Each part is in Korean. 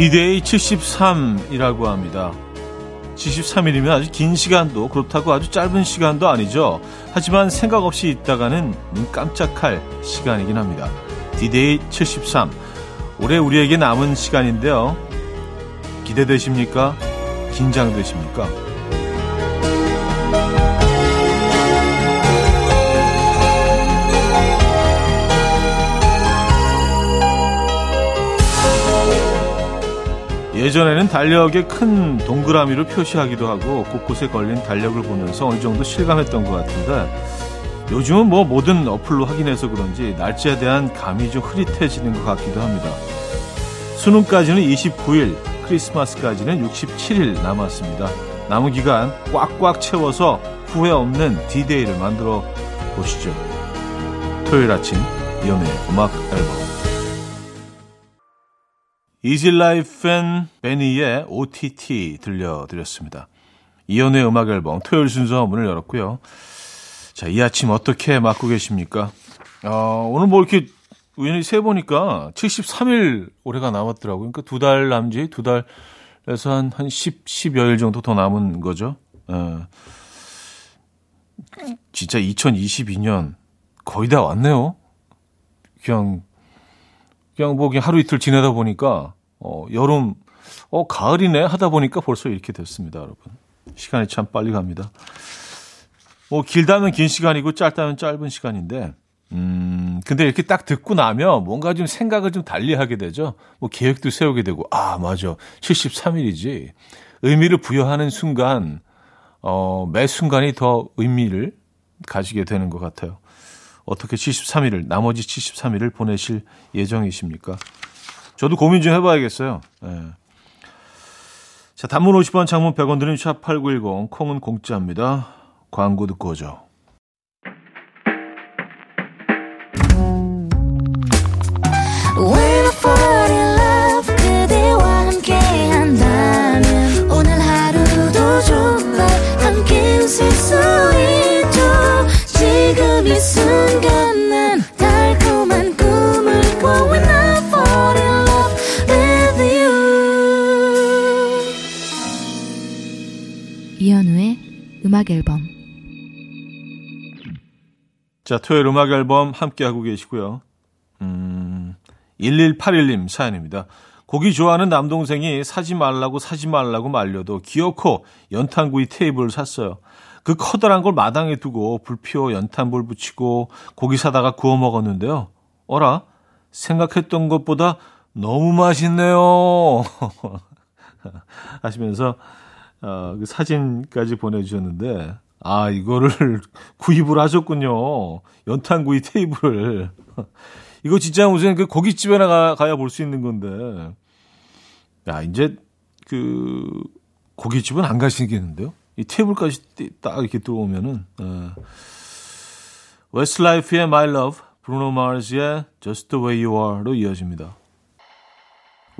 D-Day 73이라고 합니다. 73일이면 아주 긴 시간도 그렇다고 아주 짧은 시간도 아니죠. 하지만 생각 없이 있다가는 눈 깜짝할 시간이긴 합니다. D-Day 73. 올해 우리에게 남은 시간인데요. 기대되십니까? 긴장되십니까? 예전에는 달력에 큰 동그라미로 표시하기도 하고 곳곳에 걸린 달력을 보면서 어느 정도 실감했던 것 같은데 요즘은 뭐 모든 어플로 확인해서 그런지 날짜에 대한 감이 좀 흐릿해지는 것 같기도 합니다. 수능까지는 29일, 크리스마스까지는 67일 남았습니다. 남은 기간 꽉꽉 채워서 후회 없는 D-Day를 만들어 보시죠. 토요일 아침 연예 음악 앨범 Easy Life and 베니의 OTT 들려드렸습니다. 이현우의 음악 앨범 토요일 순서 문을 열었고요. 자, 이 아침 어떻게 맞고 계십니까? 어, 오늘 뭐 이렇게 우연히 세 보니까 73일 올해가 남았더라고요. 그러니까 두 달 남지, 두 달에서 한, 한 10, 10여일 정도 더 남은 거죠. 어. 진짜 2022년 거의 다 왔네요. 그냥 그냥 뭐 그냥 하루 이틀 지내다 보니까 어 여름 어 가을이네 하다 보니까 벌써 이렇게 됐습니다, 여러분. 시간이 참 빨리 갑니다. 뭐 길다면 긴 시간이고 짧다면 짧은 시간인데 음 근데 이렇게 딱 듣고 나면 뭔가 좀 생각을 좀 달리 하게 되죠. 뭐 계획도 세우게 되고 아, 맞아. 73일이지. 의미를 부여하는 순간 어, 매 순간이 더 의미를 가지게 되는 것 같아요. 어떻게 73일을 나머지 73일을 보내실 예정이십니까? 저도 고민 좀 해봐야겠어요. 네. 자, 단문 50원, 장문 100원 드는 샵8910, 콩은 공짜입니다. 광고 듣고 오죠. 음악 앨범 자, 토요일 음악 앨범 함께하고 계시고요. 음, 1181님 사연입니다. 고기 좋아하는 남동생이 사지 말라고 사지 말라고 말려도 기어코 연탄구이 테이블을 샀어요. 그 커다란 걸 마당에 두고 불 피워 연탄불 붙이고 고기 사다가 구워 먹었는데요. 어라? 생각했던 것보다 너무 맛있네요. 하시면서 어, 그 사진까지 보내주셨는데, 아, 이거를 구입을 하셨군요. 연탄구이 테이블을. 이거 진짜 무슨 그 고깃집에 나 가, 가야 볼 수 있는 건데. 야, 이제 그 고깃집은 안 가시겠는데요? 이 테이블까지 딱 이렇게 들어오면은. 어. 웨스트라이프의 My Love, 브루노 마르스의 Just the Way You Are로 이어집니다.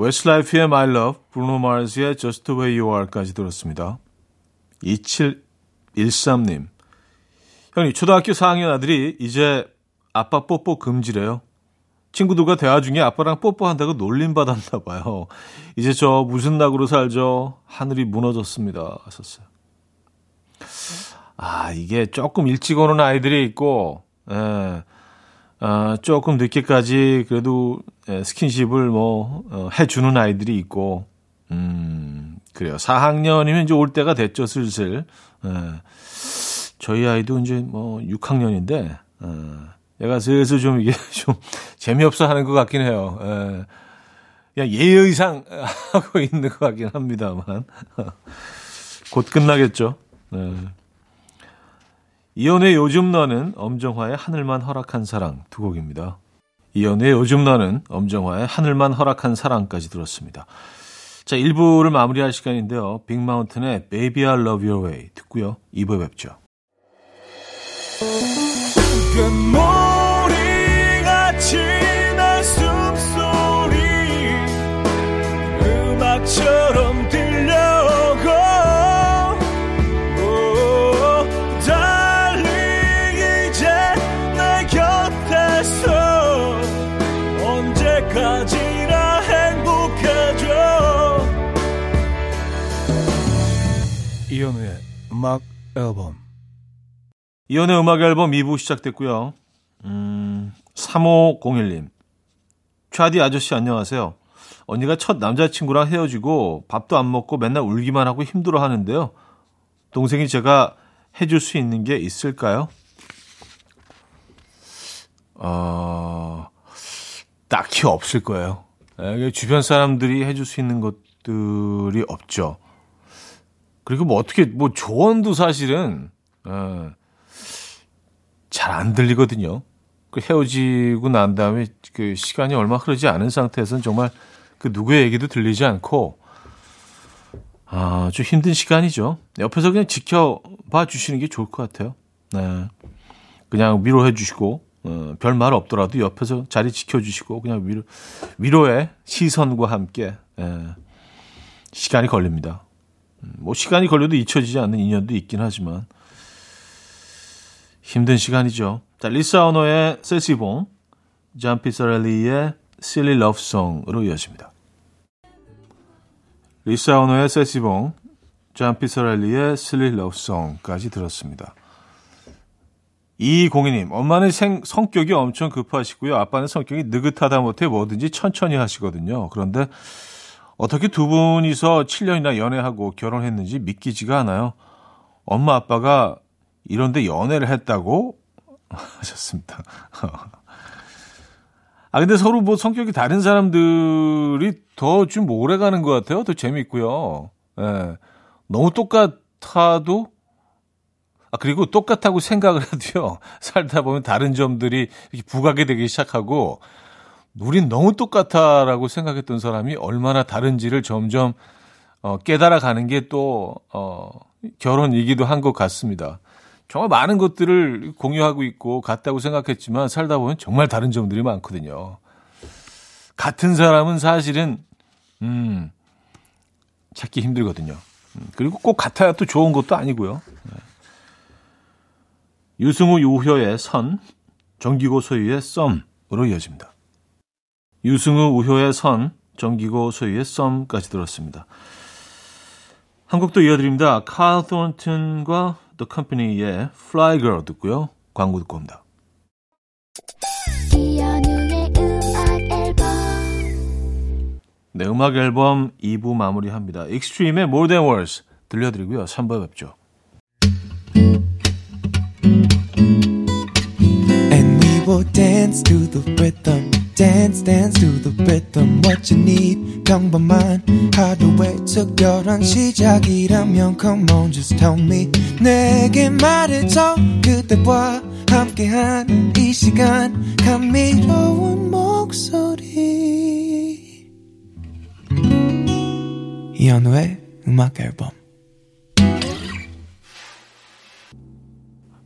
웨스트라이프의 My Love, 브루노 마르스의 Just the Way You Are까지 들었습니다. 2713님. 형님, 초등학교 4학년 아들이 이제 아빠 뽀뽀 금지래요. 친구들과 대화 중에 아빠랑 뽀뽀한다고 놀림 받았나 봐요. 이제 저 무슨 낙으로 살죠? 하늘이 무너졌습니다. 하셨어요. 아, 이게 조금 일찍 오는 아이들이 있고, 예, 아, 조금 늦게까지 그래도 예, 스킨십을 뭐 어, 해주는 아이들이 있고, 음, 그래요. 4학년이면 이제 올 때가 됐죠, 슬슬. 예. 저희 아이도 이제 뭐 6학년인데, 어, 얘가 슬슬 좀 이게 좀 재미없어 하는 것 같긴 해요. 예. 그냥 예의상 하고 있는 것 같긴 합니다만. 곧 끝나겠죠. 예. 이연의 요즘 너는 엄정화의 하늘만 허락한 사랑 두 곡입니다. 이연의 요즘 너는 엄정화의 하늘만 허락한 사랑까지 들었습니다. 자, 1부를 마무리할 시간인데요. 빅마운틴의 Baby I Love Your Way 듣고요. 2부에 뵙죠. 음악처럼 언제까지나 행복해져 음악 앨범 이연의 음악 앨범 2부 시작됐고요. 음, 3501님. 차디 아저씨 안녕하세요. 언니가 첫 남자친구랑 헤어지고 밥도 안 먹고 맨날 울기만 하고 힘들어 하는데요. 동생이 제가 해줄 수 있는 게 있을까요? 어, 딱히 없을 거예요. 예, 주변 사람들이 해줄 수 있는 것들이 없죠. 그리고 뭐 어떻게, 뭐 조언도 사실은, 예, 잘안 들리거든요. 그 헤어지고 난 다음에 그 시간이 얼마 흐르지 않은 상태에서는 정말 그 누구의 얘기도 들리지 않고 아, 좀 힘든 시간이죠. 옆에서 그냥 지켜봐 주시는 게 좋을 것 같아요. 네. 그냥 위로해 주시고, 어, 별말 없더라도 옆에서 자리 지켜주시고, 그냥 위로, 위로의 시선과 함께, 예, 시간이 걸립니다. 음, 뭐, 시간이 걸려도 잊혀지지 않는 인연도 있긴 하지만, 힘든 시간이죠. 자, 리사 오노의 세시봉, 잔 피서렐리의 Silly Love Song으로 이어집니다. 리사 오노의 세시봉, 잔 피서렐리의 Silly Love Song까지 들었습니다. 이공희님, 엄마는 생, 성격이 엄청 급하시고요. 아빠는 성격이 느긋하다 못해 뭐든지 천천히 하시거든요. 그런데 어떻게 두 분이서 7년이나 연애하고 결혼했는지 믿기지가 않아요. 엄마 아빠가 이런데 연애를 했다고 하셨습니다. 아, 근데 서로 뭐 성격이 다른 사람들이 더 좀 오래 가는 것 같아요. 더 재밌고요. 예. 너무 똑같아도, 아, 그리고 똑같다고 생각을 해도요. 살다 보면 다른 점들이 이렇게 부각이 되기 시작하고, 우린 너무 똑같아라고 생각했던 사람이 얼마나 다른지를 점점 어, 깨달아 가는 게 또, 어, 결혼이기도 한 것 같습니다. 정말 많은 것들을 공유하고 있고 같다고 생각했지만 살다 보면 정말 다른 점들이 많거든요. 같은 사람은 사실은 음 찾기 힘들거든요. 음, 그리고 꼭 같아야 또 좋은 것도 아니고요. 네. 유승우 우효의 선, 정기고 소유의 썸으로 이어집니다. 유승우 우효의 선, 정기고 소유의 썸까지 들었습니다. 한 곡 더 이어드립니다. 칼 톤튼과 The Company의 Fly Girl 듣고요. 광고 듣고 옵니다. 네, 음악 앨범 2부 마무리합니다. 익스트림의 More Than Words 들려드리고요. 3부에 뵙죠. Will dance to the rhythm. dance dance to the rhythm what you need 평범한 하루의 특별한 시작이라면 come on just tell me 내게 말해줘 그대와 함께한 이 시간 감미로운 목소리 이현우의 음악 앨범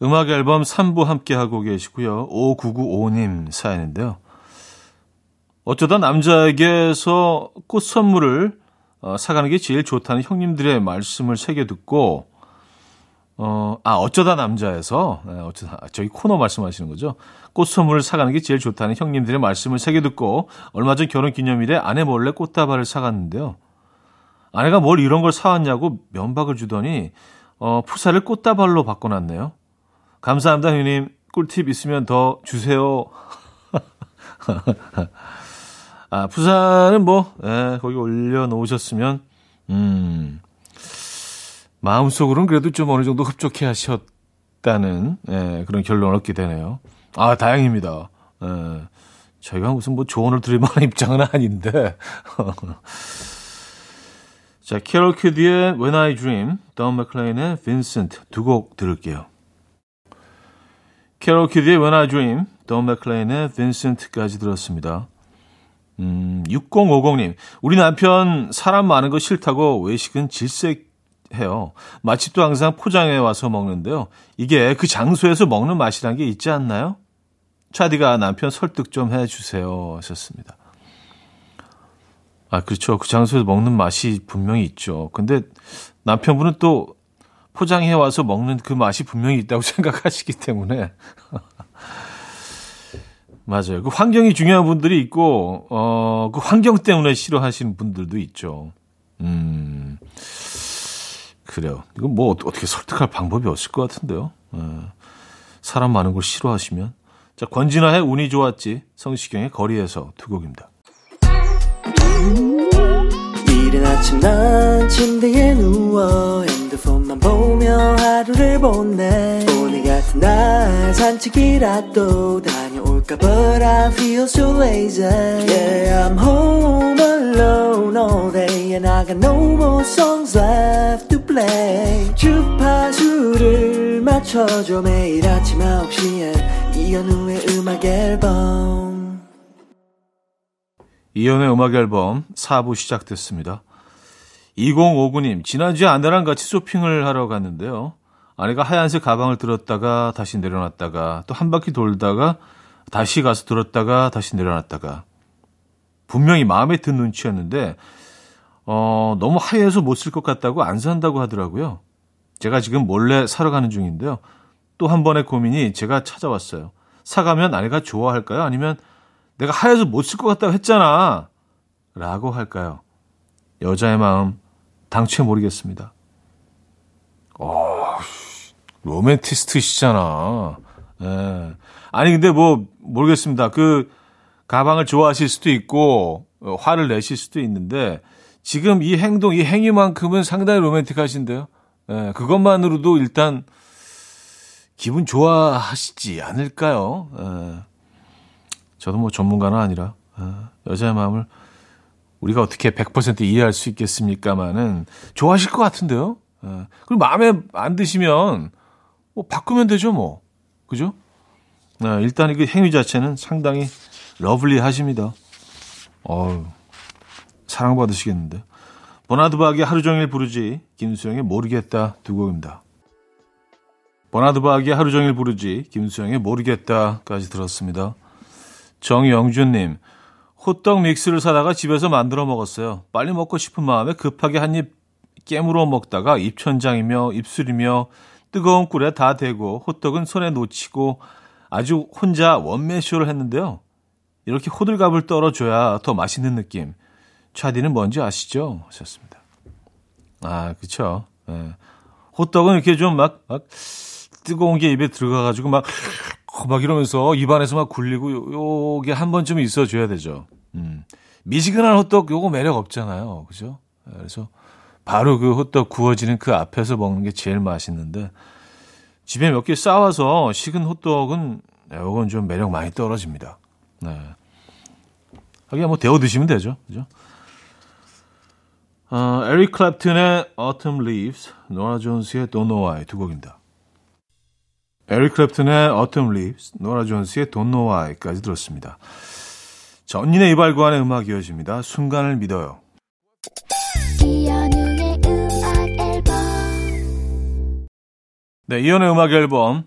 음악 앨범 3부 함께 하고 계시고요. 5995님 사연인데요. 어쩌다 남자에게서 꽃 선물을 어, 사가는 게 제일 좋다는 형님들의 말씀을 새겨 듣고 어, 아, 어쩌다 남자에서, 네, 어쩌다, 저희 코너 말씀하시는 거죠. 꽃 선물을 사가는 게 제일 좋다는 형님들의 말씀을 새겨 듣고, 얼마 전 결혼 기념일에 아내 몰래 꽃다발을 사갔는데요. 아내가 뭘 이런 걸 사왔냐고 면박을 주더니, 어, 푸사를 꽃다발로 바꿔놨네요. 감사합니다, 형님. 꿀팁 있으면 더 주세요. 아, 푸사는 뭐, 예, 거기 올려놓으셨으면, 음, 마음속으로는 그래도 좀 어느 정도 흡족해 하셨다는 예, 그런 결론을 얻게 되네요. 아, 다행입니다. 예, 저희가 무슨 뭐 조언을 드릴 만한 입장은 아닌데. 자, 캐롤 키드의 When I Dream, 돈 맥클레인의 Vincent 두 곡 들을게요. 캐롤 키드의 When I Dream, 돈 맥클레인의 Vincent까지 들었습니다. 음, 6050님, 우리 남편 사람 많은 거 싫다고 외식은 질색 해요. 맛집도 항상 포장해 와서 먹는데요. 이게 그 장소에서 먹는 맛이란 게 있지 않나요? 차디가 남편 설득 좀 해주세요. 하셨습니다. 아, 그렇죠. 그 장소에서 먹는 맛이 분명히 있죠. 근데 남편분은 또 포장해 와서 먹는 그 맛이 분명히 있다고 생각하시기 때문에. 맞아요. 그 환경이 중요한 분들이 있고, 어, 그 환경 때문에 싫어하시는 분들도 있죠. 음, 그래요. 이건 뭐 어떻게 설득할 방법이 없을 것 같은데요. 어, 사람 많은 걸 싫어하시면. 자, 권진아의 운이 좋았지. 성시경의 거리에서 두 곡입니다. 이른 아침 난 침대에 누워 핸드폰만 보며 하루를 보내 오늘 같은 날 산책이라도 다녀올까 But I feel so lazy Yeah I'm home alone all day And I got no more songs left play 주파수를 맞춰줘 매일 아침 9시에 이현우의 음악 앨범 이연의 음악 앨범 4부 시작됐습니다. 2059님, 지난주에 아내랑 같이 쇼핑을 하러 갔는데요. 아내가 하얀색 가방을 들었다가 다시 내려놨다가 또 한 바퀴 돌다가 다시 가서 들었다가 다시 내려놨다가 분명히 마음에 든 눈치였는데 어, 너무 하얘서 못 쓸 것 같다고 안 산다고 하더라고요. 제가 지금 몰래 사러 가는 중인데요. 또 한 번의 고민이 제가 찾아왔어요. 사가면 아내가 좋아할까요? 아니면 내가 하얘서 못 쓸 것 같다고 했잖아. 라고 할까요? 여자의 마음 당최 모르겠습니다. 어, 로맨티스트시잖아. 예. 아니, 근데 뭐, 모르겠습니다. 그, 가방을 좋아하실 수도 있고, 어, 화를 내실 수도 있는데, 지금 이 행동, 이 행위만큼은 상당히 로맨틱하신데요. 예, 그것만으로도 일단, 기분 좋아하시지 않을까요? 예. 저도 뭐 전문가는 아니라 어, 여자의 마음을 우리가 어떻게 100% 이해할 수 있겠습니까마는 좋아하실 것 같은데요. 어, 그리고 마음에 안 드시면 뭐 바꾸면 되죠, 뭐. 그죠? 어, 일단 그 행위 자체는 상당히 러블리하십니다. 어우, 사랑받으시겠는데. 버나드 박의 하루 종일 부르지, 김수영의 모르겠다 두 곡입니다. 버나드 박의 하루 종일 부르지, 김수영의 모르겠다까지 들었습니다. 정영준님, 호떡 믹스를 사다가 집에서 만들어 먹었어요. 빨리 먹고 싶은 마음에 급하게 한 입 깨물어 먹다가 입천장이며 입술이며 뜨거운 꿀에 다 대고 호떡은 손에 놓치고 아주 혼자 원맨쇼를 했는데요. 이렇게 호들갑을 떨어줘야 더 맛있는 느낌. 차디는 뭔지 아시죠? 하셨습니다. 아, 그쵸. 예. 호떡은 이렇게 좀 막, 막, 뜨거운 게 입에 들어가가지고 막, 막 이러면서 입안에서 막 굴리고 요, 요게 한 번쯤 있어줘야 되죠. 음. 미지근한 호떡 요거 매력 없잖아요. 그죠? 그래서 바로 그 호떡 구워지는 그 앞에서 먹는 게 제일 맛있는데 집에 몇 개 싸와서 식은 호떡은 요건 좀 매력 많이 떨어집니다. 네. 하긴 뭐 데워 드시면 되죠. 그죠? 어, 에릭 클랩튼의 Autumn Leaves, 노라 존스의 Don't Know Why 두 곡입니다. 에릭 클랩튼의 Autumn Leaves, 노라 존스의 Don't Know Why까지 들었습니다. 언니네 이발관의 음악 이어집니다. 순간을 믿어요. 네, 이현우의 음악 앨범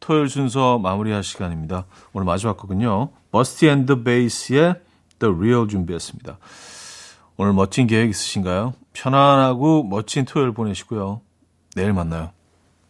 토요일 순서 마무리할 시간입니다. 오늘 마지막 곡은요. Busty and the Bass의 The Real 준비했습니다. 오늘 멋진 계획 있으신가요? 편안하고 멋진 토요일 보내시고요. 내일 만나요.